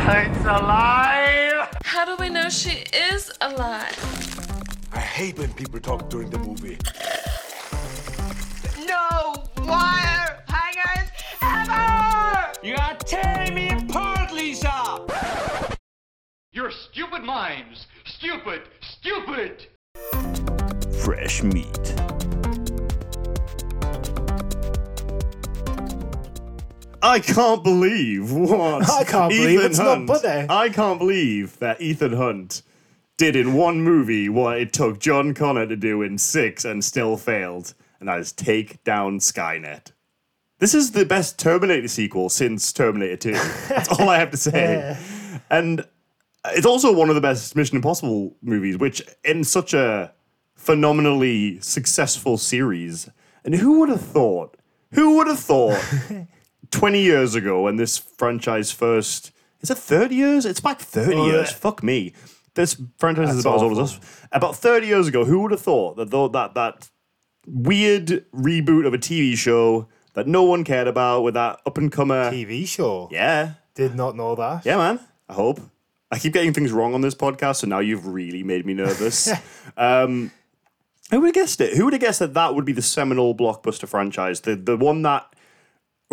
it's alive! How do we know she is alive? I hate when people talk during the movie. No wire hangers ever! You are tearing me apart, Lisa! Your stupid minds! Stupid! Stupid! Fresh meat. I can't believe what I can't believe Ethan it's not Hunt. I can't believe that Ethan Hunt did in one movie what it took John Connor to do in six and still failed, and that is take down Skynet. This is the best Terminator sequel since Terminator 2. That's all I have to say. And it's also one of the best Mission Impossible movies, which in such a phenomenally successful series. And who would have thought? Who would have thought 20 years ago when this franchise first is it 30 years? It's back 30 Oh, years. yeah. Fuck me. This franchise is That's about as old as awful. us. About 30 years ago, who would have thought that though that that weird reboot of a TV show that no one cared about with that up and comer TV show. Yeah. Did not know that. Yeah, man. I hope. I keep getting things wrong on this podcast, so now you've really made me nervous. um, who would have guessed it? Who would have guessed that that would be the seminal blockbuster franchise? The the one that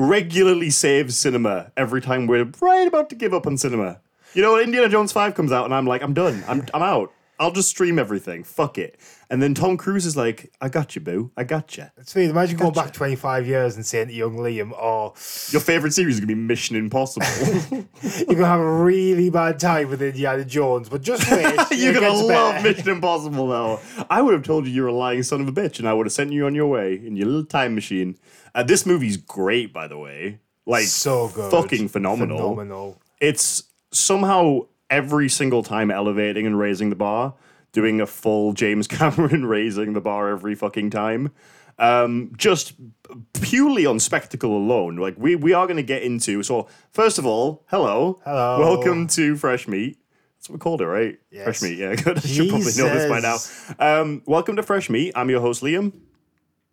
regularly saves cinema every time we're right about to give up on cinema. You know, Indiana Jones 5 comes out and I'm like, I'm done. I'm, I'm out. I'll just stream everything. Fuck it. And then Tom Cruise is like, I got you, boo. I got you. It's weird. Imagine going back 25 years and saying to young Liam, oh, Your favorite series is going to be Mission Impossible. you're going to have a really bad time with Indiana Jones, but just wait. You're gonna love better. Mission Impossible though. I would have told you you're a lying son of a bitch, and I would have sent you on your way in your little time machine. Uh, this movie's great, by the way. Like So good. fucking phenomenal. Phenomenal. It's somehow every single time elevating and raising the bar, doing a full James Cameron raising the bar every fucking time. Um, just purely on spectacle alone. Like we we are going to get into. So first of all, hello, Hello. welcome to Fresh Meat. That's what we called it, right? Yes. Fresh Meat. Yeah, good. I should probably know this by now. Um, welcome to Fresh Meat. I'm your host Liam,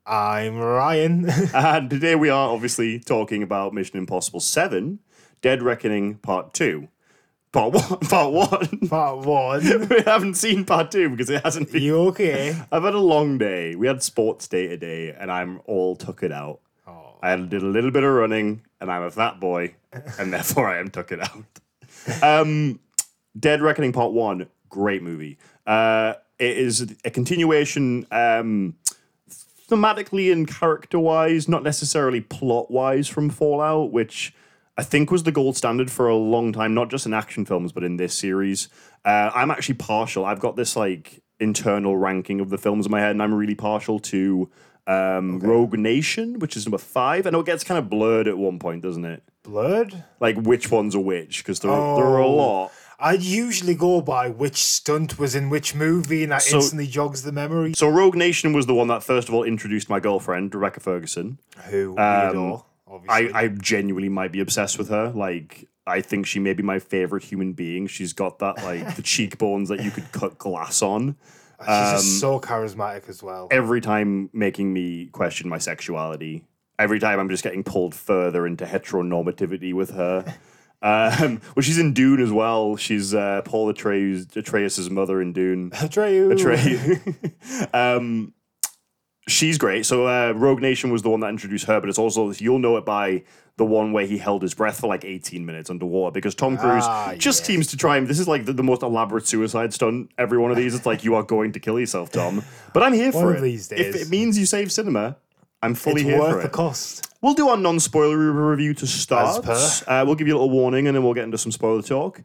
I'm Ryan. and today we are obviously talking about Mission Impossible Seven: Dead Reckoning Part Two. Part one. Part one. Part one. we haven't seen part two because it hasn't been. You okay? I've had a long day. We had sports day today, and I'm all took it out. Oh. I did a little bit of running, and I'm a fat boy, and therefore I am took it out. Um, Dead Reckoning Part One, great movie. Uh, it is a continuation. Um, thematically and character wise, not necessarily plot wise from Fallout, which I think was the gold standard for a long time, not just in action films, but in this series. Uh, I'm actually partial. I've got this like internal ranking of the films in my head, and I'm really partial to um, Rogue Nation, which is number five. I know it gets kind of blurred at one point, doesn't it? Blurred? Like which one's a which, because there, there are a Oh. lot. I'd usually go by which stunt was in which movie, and that So- instantly jogs the memory. So Rogue Nation was the one that first of all introduced my girlfriend, Rebecca Ferguson. Who? Um, obviously. I, I genuinely might be obsessed with her. Like, I think she may be my favorite human being. She's got that, like, the cheekbones that you could cut glass on. She's um, just so charismatic as well. Every time making me question my sexuality. Every time I'm just getting pulled further into heteronormativity with her. Um, well, she's in Dune as well. She's uh, Paul Atreus, Atreus' mother in Dune. Atreus. Atreus. um, she's great. So uh, Rogue Nation was the one that introduced her, but it's also you'll know it by the one where he held his breath for like 18 minutes underwater because Tom Cruise Ah, just yes. seems to try and this is like the, the most elaborate suicide stunt every one of these it's like you are going to kill yourself Tom but I'm here for One it of these if it means you save cinema I'm fully It's here for worth the cost. We'll do our non-spoiler review to start. Uh, we'll give you a little warning, and then we'll get into some spoiler talk.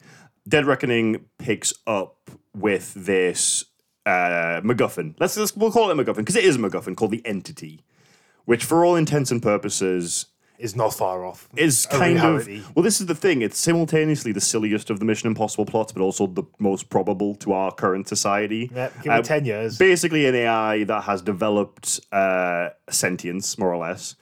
Dead Reckoning picks up with this uh, MacGuffin. Let's, let's we'll call it a MacGuffin because it is a MacGuffin called the Entity, which, for all intents and purposes, Is not far off. is kind reality. of well. This is the thing; it's simultaneously the silliest of the Mission Impossible plots, but also the most probable to our current society. Yeah, give Uh, it 10 years. Basically, an AI that has developed uh, sentience, more or less,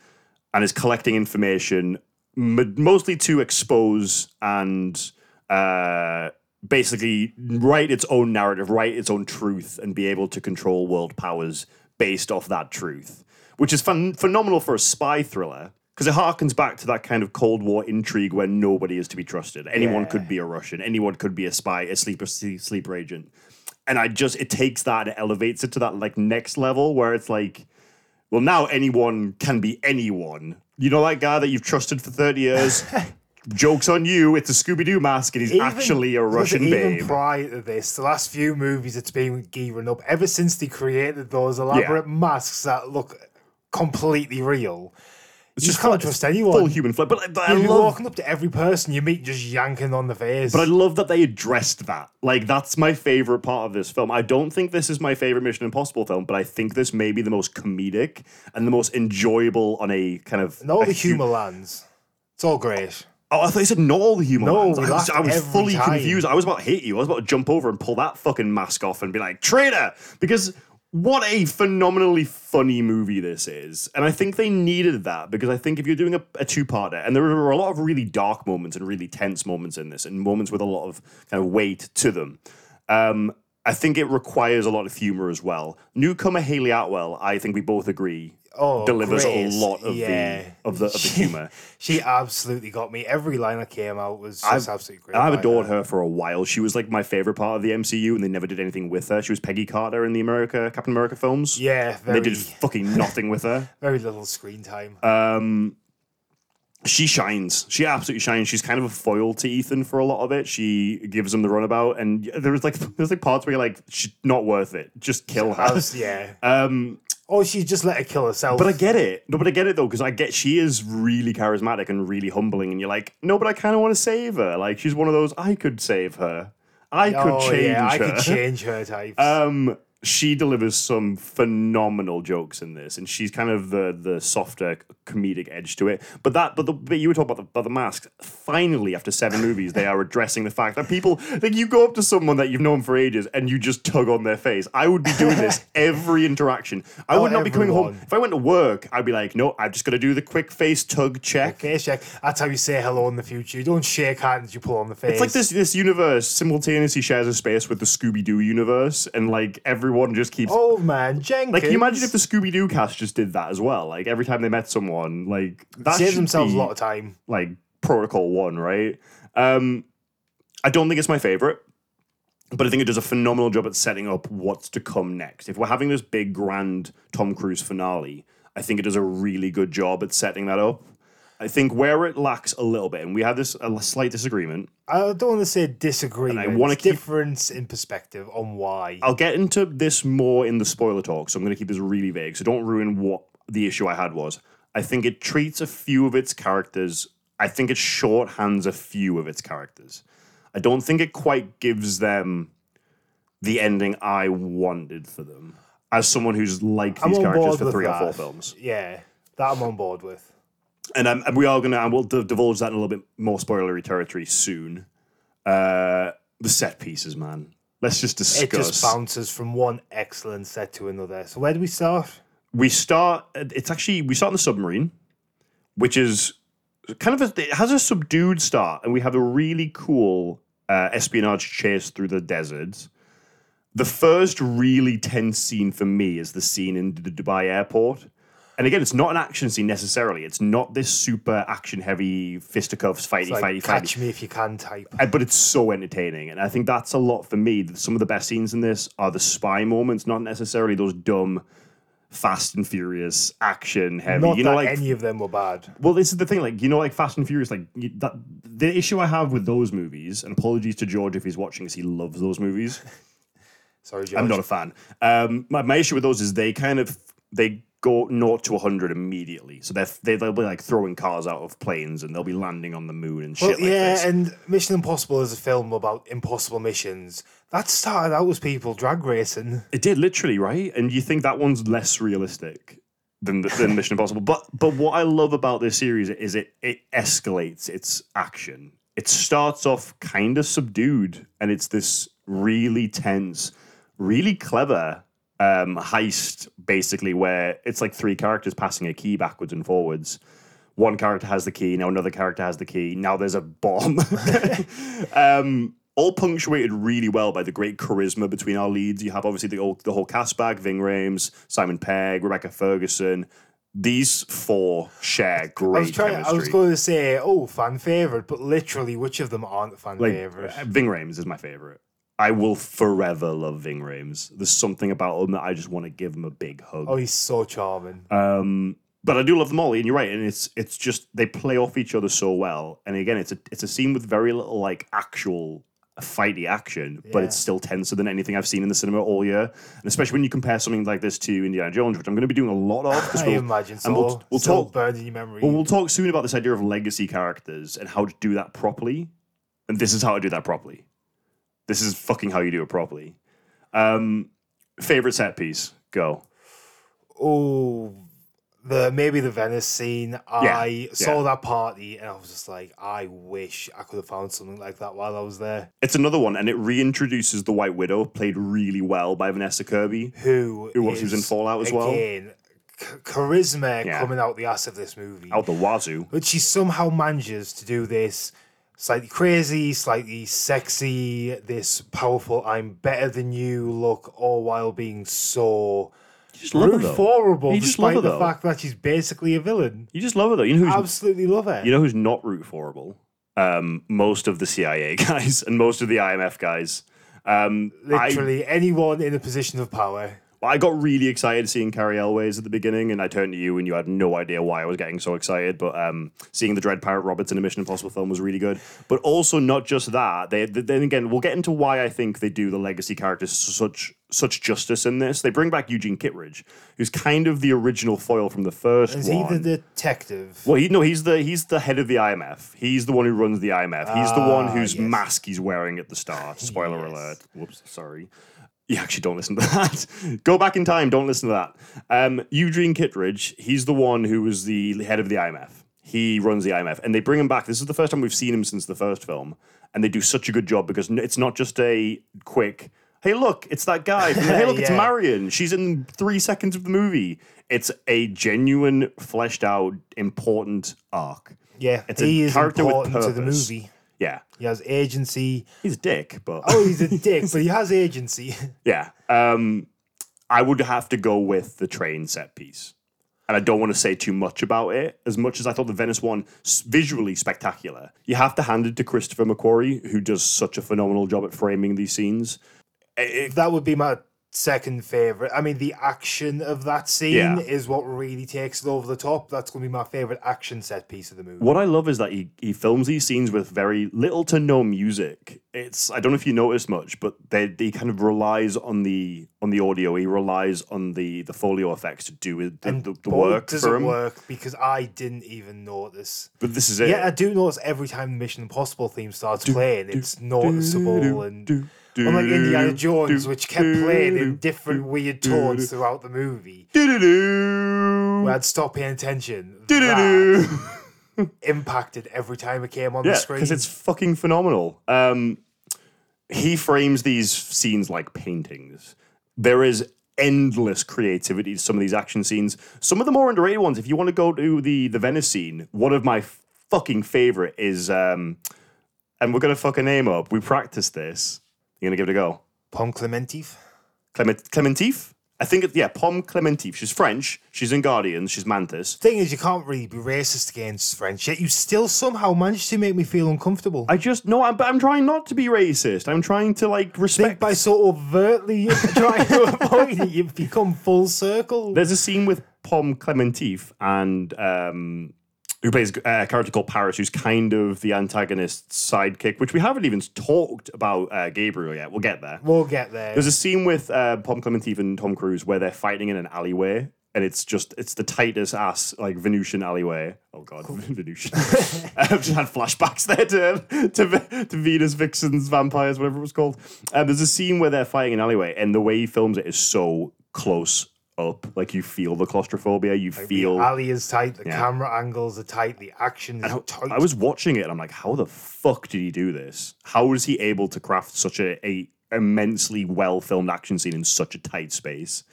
and is collecting information m- mostly to expose and uh, basically write its own narrative, write its own truth, and be able to control world powers based off that truth, which is fun- phenomenal for a spy thriller. because it harkens back to that kind of Cold War intrigue where nobody is to be trusted. Anyone Yeah. could be a Russian. Anyone could be a spy, a sleeper sleeper agent. And I just it takes that and it elevates it to that like next level where it's like, well, now anyone can be anyone. You know that guy that you've trusted for thirty years. Jokes on you! It's a Scooby Doo mask, and he's Even- actually a Russian even babe. prior to this, the last few movies it's been gearing up. Ever since they created those elaborate masks that look completely real, It's you just can't full- trust full anyone. human flesh. But, but love walking up to every person you meet, just yanking on the face. But I love that they addressed that. Like that's my favorite part of this film. I don't think this is my favorite Mission Impossible film, but I think this may be the most comedic and the most enjoyable on a kind of and all the hu- humor lands. It's all great. Oh, I thought you said not all the humor. No, we I was, I was fully time. confused. I was about to hit you. I was about to jump over and pull that fucking mask off and be like, traitor! Because what a phenomenally funny movie this is. And I think they needed that because I think if you're doing a, a two-parter, and there are a lot of really dark moments and really tense moments in this, and moments with a lot of kind of weight to them. Um, I think it requires a lot of humor as well. Newcomer Hayley Atwell, I think we both agree, Oh, delivers Grace, a lot of yeah. the of the of the humor. She absolutely got me. Every line that came out was I've- just absolutely great. I've adored her for a while. She was like my favorite part of the MCU, and they never did anything with her. She was Peggy Carter in the America Captain America films. Yeah, they did fucking nothing with her. very little screen time. Um, she shines. She absolutely shines. She's kind of a foil to Ethan for a lot of it. She gives him the runabout, and there was like there's like parts where you're like, she's not worth it. Just kill her. As- yeah. Um, Oh, she just let her kill herself. but I get it. No, but I get it though because I get she is really charismatic and really humbling, and you're like, no, but I kind of want to save her. Like she's one of those I could save her. I could oh, change yeah, I her. could change her types. Um, she delivers some phenomenal jokes in this, and she's kind of the the softer comedic edge to it. But that, but the bit you were talking about the, about the mask. Finally, after seven movies, they are addressing the fact that people like you go up to someone that you've known for ages and you just tug on their face. I would be doing this every interaction. I Oh, would not be coming home if I went to work. I'd be like, no, I've just got to do the quick face tug check. okay, check. That's how you say hello in the future. You don't shake hands, you pull on the face. It's like this this universe simultaneously shares a space with the Scooby Doo universe, and like everyone just keeps Old man Jenkins. Like, can you imagine if the Scooby Doo cast just did that as well? Like, every time they met someone, like that Save should themselves be, a lot of time. like protocol one, right? Um, I don't think it's my favorite, but I think it does a phenomenal job at setting up what's to come next. If we're having this big grand Tom Cruise finale, I think it does a really good job at setting that up. I think where it lacks a little bit, and we have this a slight disagreement. I don't want to say disagreement. I wanna keep- difference in perspective on why. I'll get into this more in the spoiler talk, so I'm going to keep this really vague. So don't ruin what the issue I had was. I think it treats a few of its characters. I think it shorthands a few of its characters. I don't think it quite gives them the ending I wanted for them. As someone who's liked I'm these characters for three or four films, Yeah, that I'm on board with. And, um, and we are going to, and we'll d- divulge that in a little bit more spoilery territory soon. Uh, the set pieces, man. Let's just discuss. It just bounces from one excellent set to another. So where do we start? we start it's actually we start in the submarine which is kind of a, it has a subdued start and we have a really cool uh, espionage chase through the desert the first really tense scene for me is the scene in the dubai airport and again it's not an action scene necessarily it's not this super action heavy fisticuffs fighty Like, fighty fighty catch me if you can type. uh, but it's so entertaining, and I think that's a lot for me. Some of the best scenes in this are the spy moments, not necessarily those dumb, Fast and Furious action heavy. Not you know, like any of them were bad. well, this is the thing, like you know, like Fast and Furious, like you, that. The issue I have with those movies, and apologies to George if he's watching, is he loves those movies. Sorry, George. I'm not a fan. Um, my, my issue with those is they kind of they go naught to 100 immediately. So they're, they, they'll be like throwing cars out of planes and they'll be landing on the moon and shit Well, like yeah, this. and Mission Impossible is a film about impossible missions. That started out as people drag racing. It did literally, right? And you think that one's less realistic than than Mission Impossible. But but what I love about this series is it it escalates its action. It starts off kind of subdued, and it's this really tense, really clever um, heist, basically, where it's like three characters passing a key backwards and forwards. One character has the key, now another character has the key. Now there's a bomb. um, all punctuated really well by the great charisma between our leads. You have obviously the whole, the whole cast back, Ving Rhames, Simon Pegg, Rebecca Ferguson. these four share great I was trying. chemistry. I was going to say, oh, fan favorite, but literally, which of them aren't fan like favorite? Ving Rhames is my favorite. I will forever love Ving Rhames. There's something about him that I just want to give him a big hug. Oh, he's so charming. Um, but I do love them all, and you're right. And it's it's just they play off each other so well. And again, it's a it's a scene with very little like actual fighty action, but it's still tenser than anything I've seen in the cinema all year. And especially when you compare something like this to Indiana Jones, which I'm going to be doing a lot of. I we'll- imagine so. and we'll, we'll Still talk. burned in your memory. Well, we'll talk soon about this idea of legacy characters and how to do that properly. And this is how to do that properly. This is fucking how you do it properly. Um, favorite set piece? Go. oh, the maybe the Venice scene. I saw yeah. that party and I was just like, I wish I could have found something like that while I was there. It's another one, and it reintroduces the White Widow, played really well by Vanessa Kirby. Who Who was in Fallout as well. Again, charisma Yeah. coming out the ass of this movie. Out the wazoo. But she somehow manages to do this slightly crazy, slightly sexy, this powerful "I'm better than you" look, all while being so You just love her forable, You just love despite her the though. fact that she's basically a villain. You just love her though. You know who's Absolutely love her. you know who's not root forable? Um, most of the CIA guys and most of the IMF guys. Um, I- Literally anyone in a position of power. I got really excited seeing Cary Elwes at the beginning, and I turned to you, and you had no idea why I was getting so excited. But um, seeing the Dread Pirate Roberts in a Mission Impossible film was really good. But also not just that. They then again, we'll get into why I think they do the legacy characters such such justice in this. They bring back Eugene Kittridge, who's kind of the original foil from the first Is he the detective? well, he no, he's the he's the head of the IMF. He's the one who runs the IMF. He's the one Ah, whose yes. mask he's wearing at the start. Spoiler Yes. alert. Whoops, sorry. You actually don't listen to that. Go back in time. Don't listen to that. Um, Eugene Kittridge. He's the one who was the head of the IMF. He runs the IMF, and they bring him back. This is the first time we've seen him since the first film, and they do such a good job because it's not just a quick. Hey, look, it's that guy. From, hey, look, it's Marion. She's in three seconds of the movie. It's a genuine, fleshed out, important arc. Yeah, It's a is character with important to the purpose. movie. Yeah, He has agency. he's a dick, but Oh, he's a dick, but he has agency. yeah. Um, I would have to go with the train set piece, and I don't want to say too much about it. As much as I thought the Venice one visually spectacular, you have to hand it to Christopher McQuarrie, who does such a phenomenal job at framing these scenes. It- that would be my second favorite. I mean, the action of that scene Yeah. is what really takes it over the top. That's going to be my favorite action set piece of the movie. What I love is that he, he films these scenes with very little to no music. It's I don't know if you noticed much, but they he kind of relies on the on the audio. He relies on the the foley effects to do the, And the, the work does for it him. work because I didn't even notice. But this is it. Yeah, I do notice every time the Mission Impossible theme starts playing, it's noticeable and unlike Indiana Jones, which kept playing in different weird tones throughout the movie. Where I'd stop paying attention. Impacted every time it came on Yeah, the screen. because it's fucking phenomenal. Um, he frames these scenes like paintings. There is endless creativity to some of these action scenes. Some of the more underrated ones. If you want to go to the the Venice scene, one of my fucking favorite is, um, and we're gonna fuck a name up. We practiced this. You gonna give it a go? Pom Klementieff. Clement Klementieff. I think it, yeah, Pom Klementieff. She's French. She's in Guardians. She's Mantis. Thing is, you can't really be racist against French, yet you still somehow managed to make me feel uncomfortable. I just no, I'm, but I'm trying not to be racist. I'm trying to like think respect. by so overtly trying to avoid it, you've become full circle. There's a scene with Pom Klementieff and um, who plays uh, a character called Paris, who's kind of the antagonist's sidekick, which we haven't even talked about uh, Gabriel yet. We'll get there. We'll get there. There's a scene with uh, Pom Klementieff and Tom Cruise where they're fighting in an alleyway. And it's just, it's the tightest ass, like Venusian alleyway. Oh God, Venusian. I've just had flashbacks there to, to, to Venus, Vixens, Vampires, whatever it was called. Um, there's a scene where they're fighting in an alleyway, and the way he films it is so close up. Like you feel the claustrophobia, you feel. the alley is tight, the Yeah. camera angles are tight, the action is I, tight. I was watching it and I'm like, how the fuck did he do this? How was he able to craft such a, a immensely well filmed action scene in such a tight space?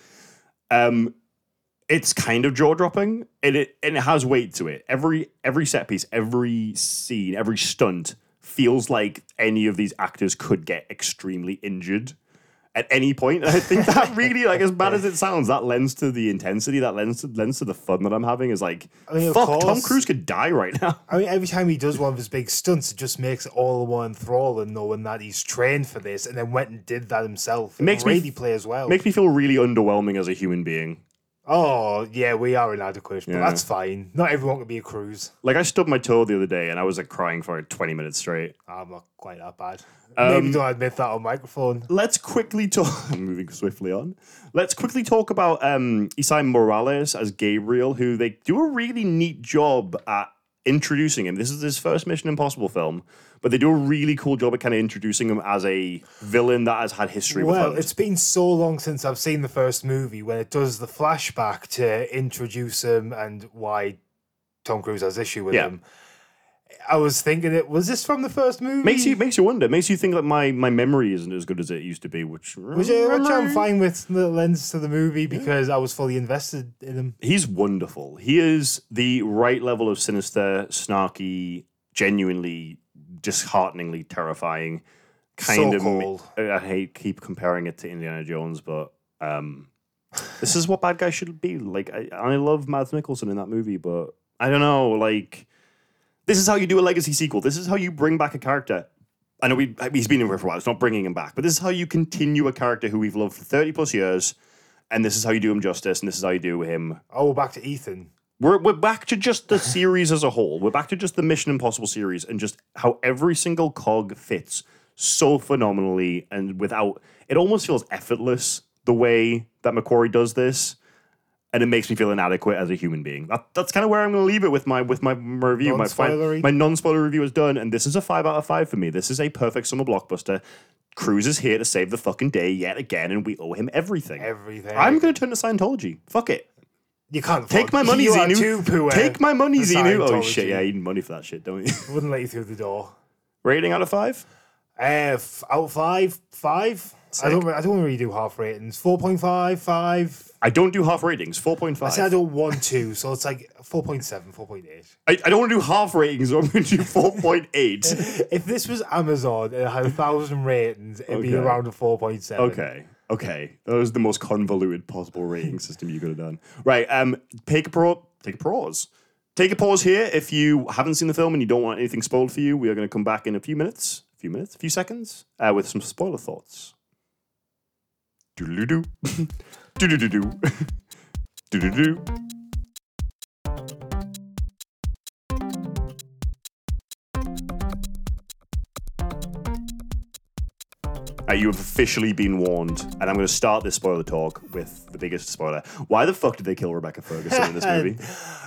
Um, it's kind of jaw dropping, and it and it has weight to it. Every every set piece, every scene, every stunt feels like any of these actors could get extremely injured. At any point. And I think that really, like, as bad as it sounds, that lends to the intensity, that lends to, lends to the fun that I'm having. Is like, I mean, fuck, Tom. Cruise could die right now. I mean, every time he does one of his big stunts, it just makes it all the more enthralling knowing that he's trained for this and then went and did that himself. It makes me really play as well. Makes me feel really underwhelming as a human being. Oh, yeah, we are inadequate, but Yeah. that's fine. Not everyone can be a cruise. Like, I stubbed my toe the other day and I was like crying for like 20 minutes straight. I'm not quite that bad. Um, Maybe don't admit that on microphone. let's quickly talk. Moving swiftly on. Let's quickly talk about um, Esai Morales as Gabriel, who they do a really neat job at introducing him. This is his first Mission Impossible film, but they do a really cool job at kind of introducing him as a villain that has had history Well, it's been so long since I've seen the first movie when it does the flashback to introduce him and why Tom Cruise has issue with Yeah. him. I was thinking it was this from the first movie? Makes you makes you wonder. Makes you think that my my memory isn't as good as it used to be. Which which, uh, which I'm fine with the lens to the movie because I was fully invested in him. He's wonderful. He is the right level of sinister, snarky, genuinely dishearteningly terrifying. Kind So of. cold. I I hate keep comparing it to Indiana Jones, but um, this is what bad guys should be. Like I, I love Mads Mikkelsen in that movie, but I don't know. Like this is how you do a legacy sequel. This is how you bring back a character. I know we, he's been in here for a while. It's not bringing him back, but this is how you continue a character who we've loved for thirty plus years, and this is how you do him justice, and this is how you do him Oh, we're back to Ethan. we're, we're back to just the series as a whole. We're back to just the Mission Impossible series and just how every single cog fits so phenomenally and without it almost feels effortless the way that McQuarrie does this. And it makes me feel inadequate as a human being. That, that's kind of where I'm going to leave it with my with my review. My fi- my non-spoiler review is done, and this is a five out of five for me. This is a perfect summer blockbuster. Cruise is here to save the fucking day yet again, and we owe him everything. Everything. I'm going to turn to Scientology. Fuck it. You can't Take my money, you are too poor Take my money, Xenu. Oh shit, yeah, you need money for that shit, don't you? Wouldn't let you through the door. Rating out of five? Uh, f- out of five, five. I don't. I don't really do half ratings. Four point five, five. I don't do half ratings. Four point I said I don't want to, so it's like 4.7, 4.8. I, I don't want to do half ratings. So I'm going to do four point eight. If this was Amazon and it had a thousand ratings, it'd be Okay. around a 4.7. Okay, okay. That was the most convoluted possible rating system you could have done. Right. Um. Take a pro. Take a pause. Take a pause here. If you haven't seen the film and you don't want anything spoiled for you, we are going to come back in a few minutes. A few minutes. A few seconds. Uh, with some spoiler thoughts. Doodle doo. Doodle doo doo. Doodle doo. Uh, you have officially been warned, and I'm going to start this spoiler talk with the biggest spoiler. Why the fuck did they kill Rebecca Ferguson in this movie?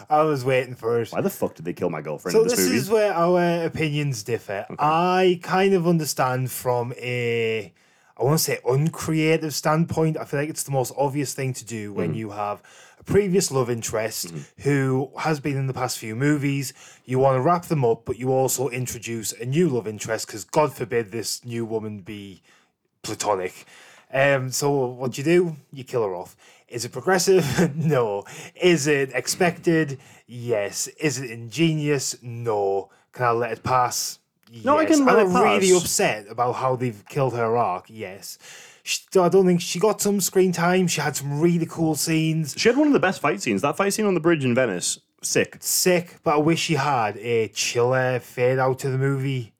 I was waiting for it. Why the fuck did they kill my girlfriend So in this, movie? this movie? is where our opinions differ. I kind of understand from a, I want to say uncreative standpoint. I feel like it's the most obvious thing to do when you have a previous love interest who has been in the past few movies. You want to wrap them up, but you also introduce a new love interest because God forbid this new woman be platonic. Um, so what you do, you kill her off. Is it progressive? no. Is it expected? Yes. Is it ingenious? No. Can I let it pass? Yes. No, I can Am really upset about how they've killed her arc? Yes. She, I don't think she got some screen time. She had some really cool scenes. She had one of the best fight scenes. That fight scene on the bridge in Venice, sick. Sick, but I wish she had a chiller fade out to the movie.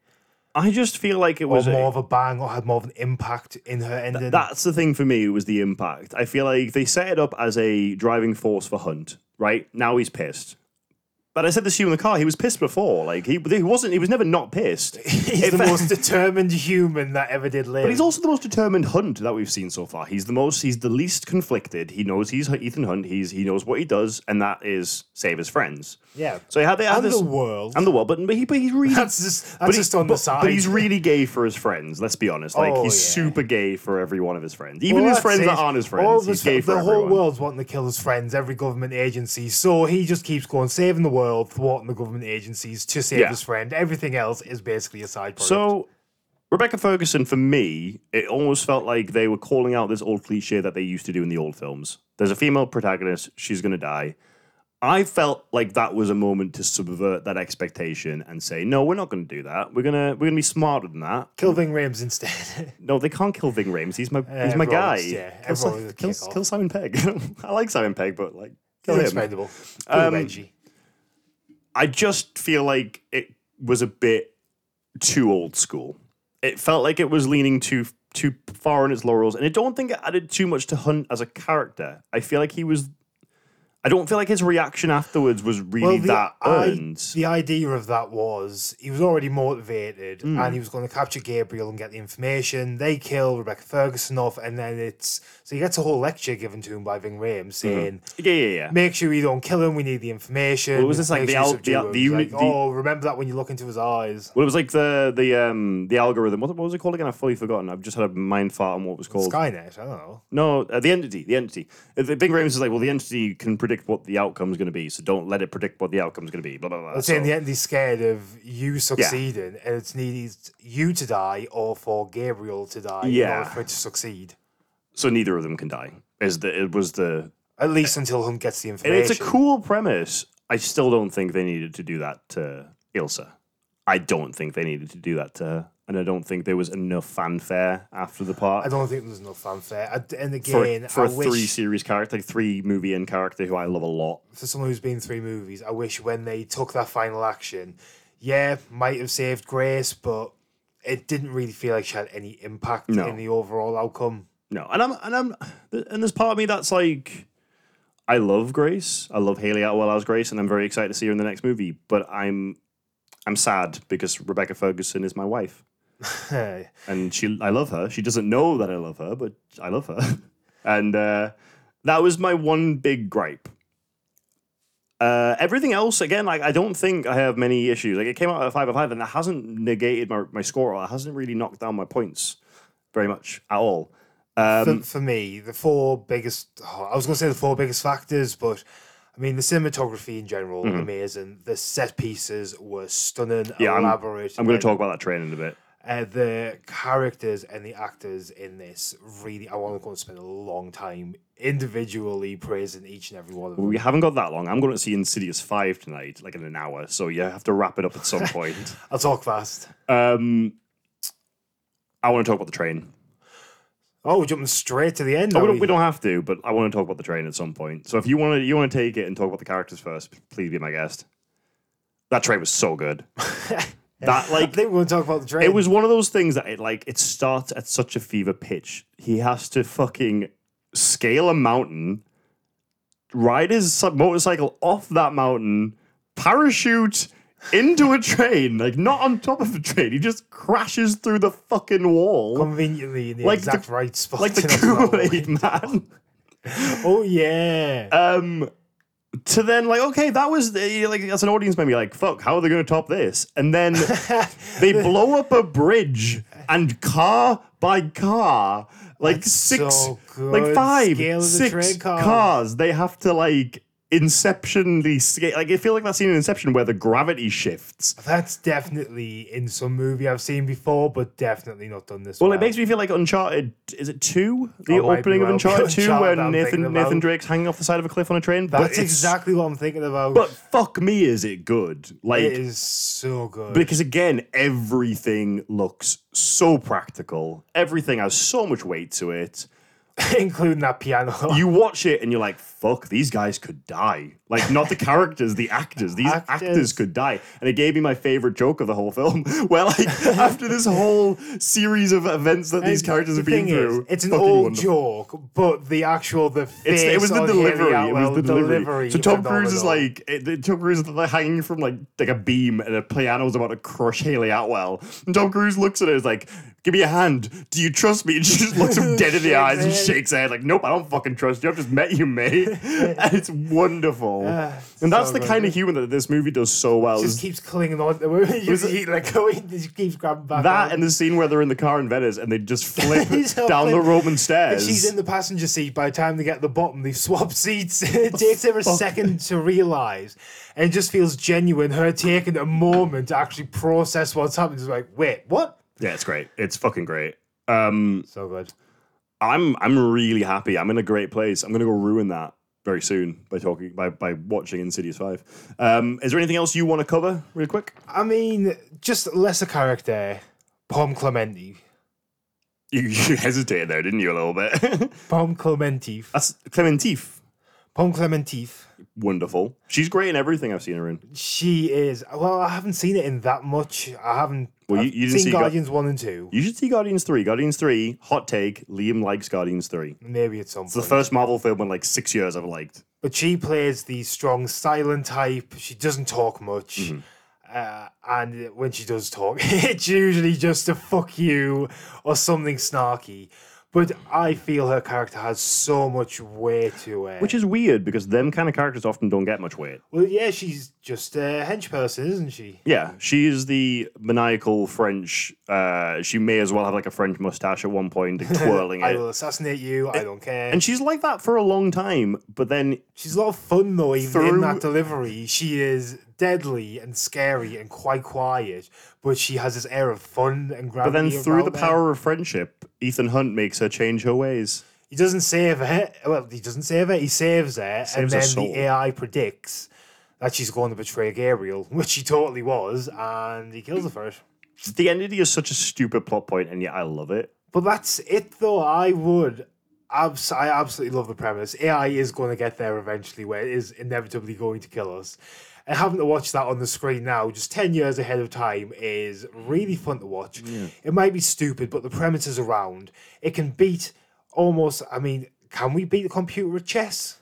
I just feel like it Or was a- more of a bang, or had more of an impact in her ending. That's the thing for me It was the impact. I feel like they set it up as a driving force for Hunt. Right now he's pissed. But I said this to you in the car. He was pissed before. Like he, he wasn't. He was never not pissed. He's If- the most determined human that ever did live. But he's also the most determined Hunt that we've seen so far. He's the most. He's the least conflicted. He knows he's Ethan Hunt. He's he knows what he does, and that is save his friends. yeah. So he had, they had and this the world. and the world, but, but he but he's really that's just that's but he- just on the side. But he's really gay for his friends. Let's be honest. Like Oh, he's yeah. super gay for every one of his friends, even Well, his that's friends it. that aren't his friends. All of he's his- gay for the whole everyone. world's wanting to kill his friends. Every government agency. So he just keeps going, saving the world, thwarting the government agencies to save Yeah. his friend. Everything else is basically a side product. So Rebecca Ferguson, for me, it almost felt like they were calling out this old cliche that they used to do in the old films. There's a female protagonist, she's gonna die. I felt like that was a moment to subvert that expectation and say, no, we're not going to do that. We're gonna we're gonna be smarter than that. Kill Ving Rhames instead. No, they can't kill Ving Rhames. He's my he's my guy. yeah, kill, everyone kill, kill Simon Pegg. I like Simon Pegg, but like kill him. expendable. Um, Reggie. I just feel like it was a bit too old school. It felt like it was leaning too too far on its laurels, and I don't think it added too much to Hunt as a character. I feel like he was. I don't feel like his reaction afterwards was really that I- earned. the idea of that was he was already motivated Hmm. and he was going to capture Gabriel and get the information. They kill Rebecca Ferguson off, and then it's so he gets a whole lecture given to him by Ving Rhames saying, yeah, yeah, yeah. "Make sure you don't kill him. We need the information." Well, was this like the al- the al- the like, the- oh, remember that when you look into his eyes. Well, it was like the the um the algorithm. What, what was it called again? I've fully forgotten. I've just had a mind fart on what it was called. Skynet. I don't know. No, uh, the entity. The entity. Uh, The Big Rhames is like, well, the entity can predict what the outcome is going to be, so don't let it predict what the outcome is going to be. Blah blah blah. Let's say in the end he's scared of you succeeding, and it's needs you to die or for Gabriel to die in Yeah. order for it to succeed. so neither of them can die. Is the it was the At least until Hunt gets the and information. it's a cool premise. I still don't think they needed to do that to Ilsa. I don't think they needed to do that to her, and I don't think there was enough fanfare after the part I don't think there's enough fanfare. I, and for, again, for a three series character, like three movie in character who I love a lot. for someone who's been three movies, I wish when they took that final action, yeah, might have saved Grace, but it didn't really feel like she had any impact No. in the overall outcome. No, and I'm and I'm and there's part of me that's like, I love Grace. I love Hayley Atwell as Grace, and I'm very excited to see her in the next movie. But I'm I'm sad because Rebecca Ferguson is my wife, and she I love her. She doesn't know that I love her, but I love her, and uh, that was my one big gripe. Uh, everything else, again, like I don't think I have many issues. Like it came out at five of five, and that hasn't negated my, my score. Or it hasn't really knocked down my points very much at all. Um, for, for me, the four biggest, oh, I was going to say the four biggest factors, but I mean, the cinematography in general, amazing. The set pieces were stunning, Mm-hmm. Yeah, I'm- elaborate. I'm going to talk about that train in a bit. Uh, the characters and the actors in this really, I want to go and spend a long time individually praising each and every one of them. We haven't got that long. I'm going to see Insidious 5 tonight, like in an hour. So you have to wrap it up at some point. I'll talk fast. Um, I want to talk about the train. Oh, we're jumping straight to the end. Oh, we, don't, we? we don't have to, but I want to talk about the train at some point. So if you want to, you want to take it and talk about the characters first. Please be my guest. That train was so good. that I like think we're going to talk about the train. it was one of those things that it like it starts at such a fever pitch. He has to fucking scale a mountain, ride his motorcycle off that mountain, parachute into a train, like not on top of a train. He just crashes through the fucking wall. conveniently in the like exact the- right spot. like the mountain. Kool-Aid man. Oh, yeah. um to then like okay that was eh, the, like as an audience member you're like fuck how are they going to top this? And then they blow up a bridge and car by car like That's six so like five six car. cars. They have to like inceptionally scale like I feel like that scene in Inception where the gravity shifts That's definitely in some movie I've seen before, but definitely not done this well, well. it makes me feel like Uncharted. Is it two? The Oh, opening of well Uncharted two, Uncharted where Nathan Nathan. Drake's hanging off the side of a cliff on a train. That's exactly what I'm thinking about. But fuck me, is it good? Like it is so good. because again, everything looks so practical. Everything has so much weight to it. including that piano. You watch it and you're like, "Fuck, these guys could die." Like not the characters, the actors. These actors. Actors. could die. And it gave me my favorite joke of the whole film. Where like after this whole series of events that these And characters have the been thing is, through, it's an old wonderful. joke, but the actual the face It's, it was the delivery. It was the delivery. So Tom Cruise is like, it, the- Tom Cruise is like hanging from like like a beam, and a piano's about to crush Hayley Atwell. And Tom Cruise looks at it and is like, "Give me a hand. Do you trust me?" And she just looks him dead in the eyes and. Shakes her head, like, "Nope, I don't fucking trust you. I've just met you, mate." and it's wonderful. and that's so the good. kind of humor that this movie does so well. just keeps clinging on. You see, like going, just keeps grabbing back. that on. and the scene where they're in the car in Venice and they just flip down the. Roman And stairs. she's in the passenger seat. By the time they get to the bottom, they swap seats. it takes her a second to realize, and it just feels genuine. Her taking a moment to actually process what's happening. It's like, wait, what? yeah, it's great. It's fucking great. Um, So good. I'm I'm really happy. I'm in a great place. I'm gonna go ruin that very soon by talking by by watching Insidious Five. Um, is there anything else you want to cover real quick? I mean, just lesser character, Pom Clementi. You, you hesitated there, didn't you, a little bit? Pom Klementieff. That's Klementieff. Pom Klementieff. Wonderful. She's great in everything I've seen her in. She is. Well, I haven't seen it in that much. I haven't. Well, you- you didn't seen see Gu- Guardians 1 and 2. You should see Guardians 3. Guardians 3, hot take, Liam likes Guardians 3. Maybe at some It's the first Marvel film in like six years I've liked. But she plays the strong, silent type. She doesn't talk much. Mm-hmm. Uh, and when she does talk, it's usually just a fuck you or something snarky. But I feel her character has so much weight to it. Which is weird because them kind of characters often don't get much weight. well, yeah, she's just a hench person, isn't she? Yeah, she is the maniacal French. Uh, she may as well have like a French mustache at one point and twirling I it. I will assassinate you. I don't care. And she's like that for a long time, but then She's a lot of fun though, even in that delivery. She is deadly and scary and quite quiet, but she has this air of fun and gravity. but then through the power of friendship, Ethan Hunt makes her change her ways. He doesn't save it. Well, he doesn't save it. He saves it, and Saves her then soul. the AI predicts that she's going to betray Gabriel, which she totally was, and he kills her for it. The entity is such a stupid plot point, and yet I love it. But that's it, though. I would. Abs- I absolutely love the premise. AI is going to get there eventually, where it is inevitably going to kill us. And having to watch that on the screen now, just 10 years ahead of time, is really fun to watch. It might be stupid, but the premise is around. It can beat almost. I mean, can we beat the computer at chess?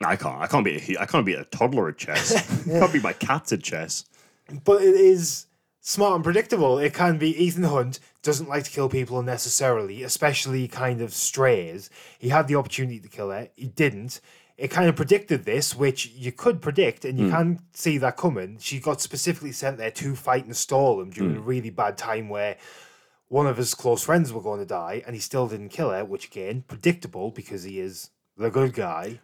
No, I can't. I can't beat. A, I can't beat a toddler at chess. I can't beat my cats at chess. but it is smart and predictable. It can be Ethan Hunt doesn't like to kill people unnecessarily, especially kind of strays. He had the opportunity to kill her, he didn't. It kind of predicted this, which you could predict, and you hmm. can see that coming. She got specifically sent there to fight and stall him during hmm. a really bad time where one of his close friends were going to die, and he still didn't kill her, which again, predictable because he is the good guy.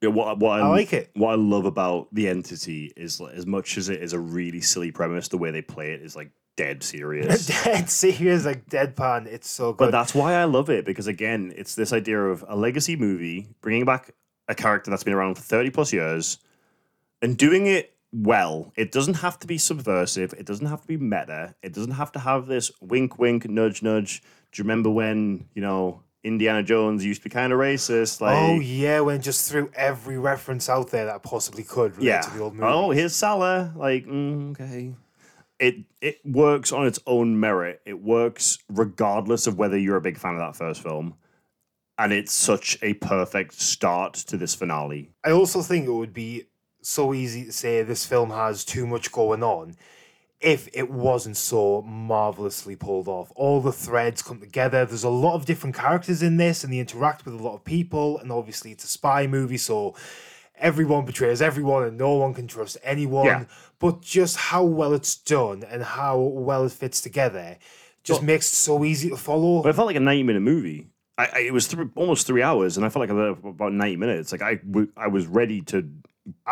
Yeah, what what I, like it. What I love about the entity is like, as much as it is a really silly premise, the way they play it is like dead serious. Dead serious, like deadpan. It's so good. but that's why I love it because again, it's this idea of a legacy movie bringing back a character that's been around for thirty plus years and doing it well. It doesn't have to be subversive. It doesn't have to be meta. It doesn't have to have this wink, wink, nudge, nudge. Do you remember when you know Indiana Jones used to be kind of racist? Like, Oh yeah, when just threw every reference out there that possibly could relate yeah. to the old movie. Oh, here's Sallah. Like, mm, okay. It it works on its own merit. It works regardless of whether you're a big fan of that first film. And it's such a perfect start to this finale. I also think it would be so easy to say this film has too much going on if it wasn't so marvelously pulled off. All the threads come together. There's a lot of different characters in this, and they interact with a lot of people. And obviously, it's a spy movie, so everyone betrays everyone, and no one can trust anyone. Yeah. But just how well it's done and how well it fits together just makes it so easy to follow. But it felt like a 90 minute movie. I, I, it was th- almost three hours, and I felt like about 90 minutes. Like, I, w- I was ready to.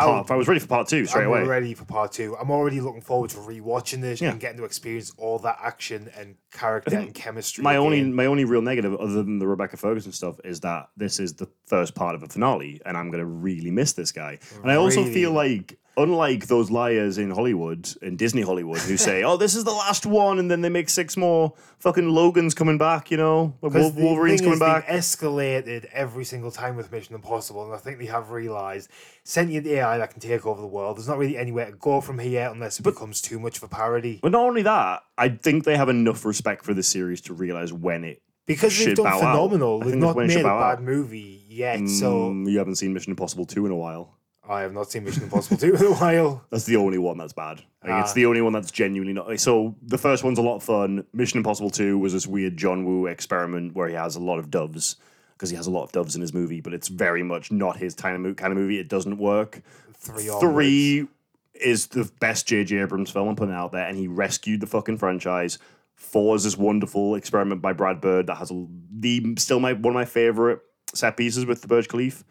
Part, I was ready for part two straight I'm away. ready for part two. I'm already looking forward to rewatching this Yeah. and getting to experience all that action and character and chemistry. my only my only real negative other than the Rebecca Ferguson stuff is that this is the first part of a finale and I'm gonna really miss this guy. And I also feel like unlike those liars in Hollywood in Disney Hollywood who say, "Oh, this is the last one," and then they make six more fucking Logan's coming back, you know, Wol- the Wolverine's thing coming is, back. Escalated every single time with Mission Impossible, and I think they have realized sentient AI that can take over the world. There's not really anywhere to go from here unless it becomes too much of a parody. But not only that, I think they have enough respect for the series to realize when it Because they've done phenomenal. They've not made a bad out. movie yet, so Mm, you haven't seen Mission Impossible 2 in a while. I have not seen Mission Impossible 2 in a while. That's the only one that's bad. Like, it's Ah. the only one that's genuinely not. Like, so the first one's a lot of fun. Mission Impossible Two was this weird John Woo experiment where he has a lot of doves because he has a lot of doves in his movie, but it's very much not his kind of kind of movie. It doesn't work. Three. Three is the best J.J. Abrams film I'm putting out there, and he rescued the fucking franchise. Four is this wonderful experiment by Brad Bird that has a, the still my one of my favorite set pieces with the Burj Khalifa.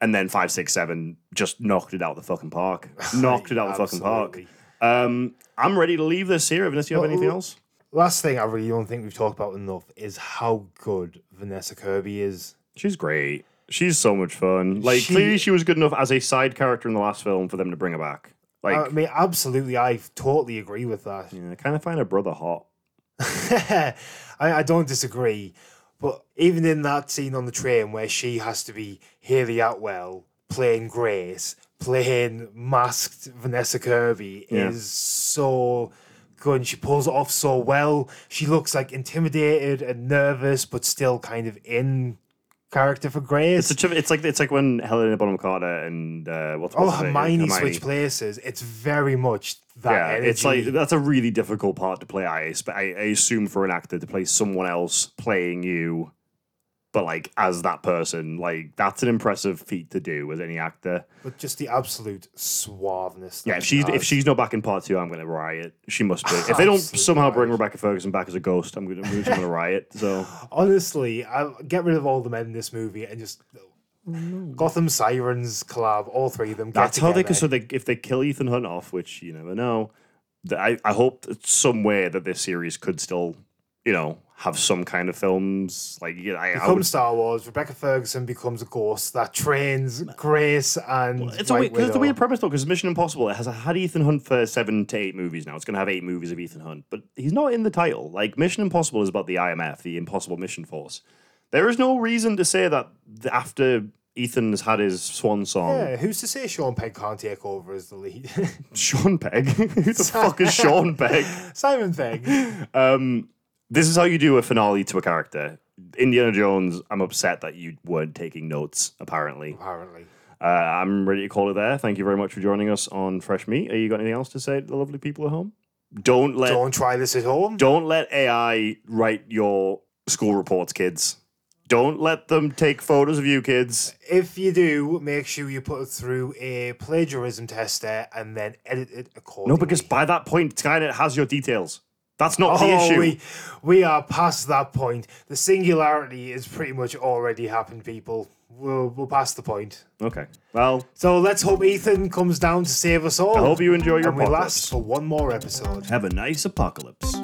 And then five, six, seven just knocked it out of the fucking park. Knocked it out of the fucking park. Absolutely. Um, I'm ready to leave this here. Unless you have Well, anything else? Last thing I really don't think we've talked about enough is how good Vanessa Kirby is. She's great. She's so much fun. Like She- clearly she was good enough as a side character in the last film for them to bring her back. Like I mean, absolutely, I totally agree with that. yeah, I kind of find her brother hot. I, I don't disagree, but even in that scene on the train where she has to be Hayley Atwell playing Grace, playing masked Vanessa Kirby Yeah. is so good. And she pulls it off so well. She looks like intimidated and nervous, but still kind of in character for Grace. It's a, it's like it's like when Helena Bonham Carter and uh, what's Oh, what's her name? Hermione, switch places. It's very much that Yeah, energy. it's like that's a really difficult part to play. I, I I assume for an actor to play someone else playing you, but like as that person, like that's an impressive feat to do as any actor. but just the absolute suaveness. Yeah, if she she's if she's not back in part two, I'm going to riot. She must be. If they don't somehow bring. Rebecca Ferguson back as a ghost, I'm going to I'm to riot. So honestly, I get rid of all the men in this movie and just Gotham Sirens collab. All three of them. Get that's how they. together. So they if they kill Ethan Hunt off, which you never know. I I hope somewhere that this series could still, you know, have some kind of films. Like yeah, I, I Become would Star Wars. Rebecca Ferguson becomes a ghost that trains Grace and It's a weird, it's a weird premise though, because Mission Impossible it has had Ethan Hunt for seven to eight movies now. It's going to have eight movies of Ethan Hunt, but he's not in the title. Like Mission Impossible is about the IMF, the Impossible Mission Force. There is no reason to say that after Ethan has had his swan song, Yeah, who's to say Sean Pegg can't take over as the lead? Sean Pegg. Who the fuck is Sean Pegg? Simon Pegg. Um, This is how you do a finale to a character. Indiana Jones. I'm upset that you weren't taking notes. Apparently, Apparently. uh, I'm ready to call it there. Thank you very much for joining us on Fresh Meat. Are you got anything else to say to the lovely people at home? Don't let Don't try this at home. don't let AI write your school reports, kids. Don't let them take photos of you, kids. If you do, make sure you put it through a plagiarism tester and then edit it accordingly. No, because by that point, Skynet has your details. That's not the Oh, issue. we we are past that point. The singularity is pretty much already happened, people. We'll we'll pass the point. Okay. Well, So let's hope Ethan comes down to save us all. I hope you enjoy your and we last for one more episode. have a nice apocalypse.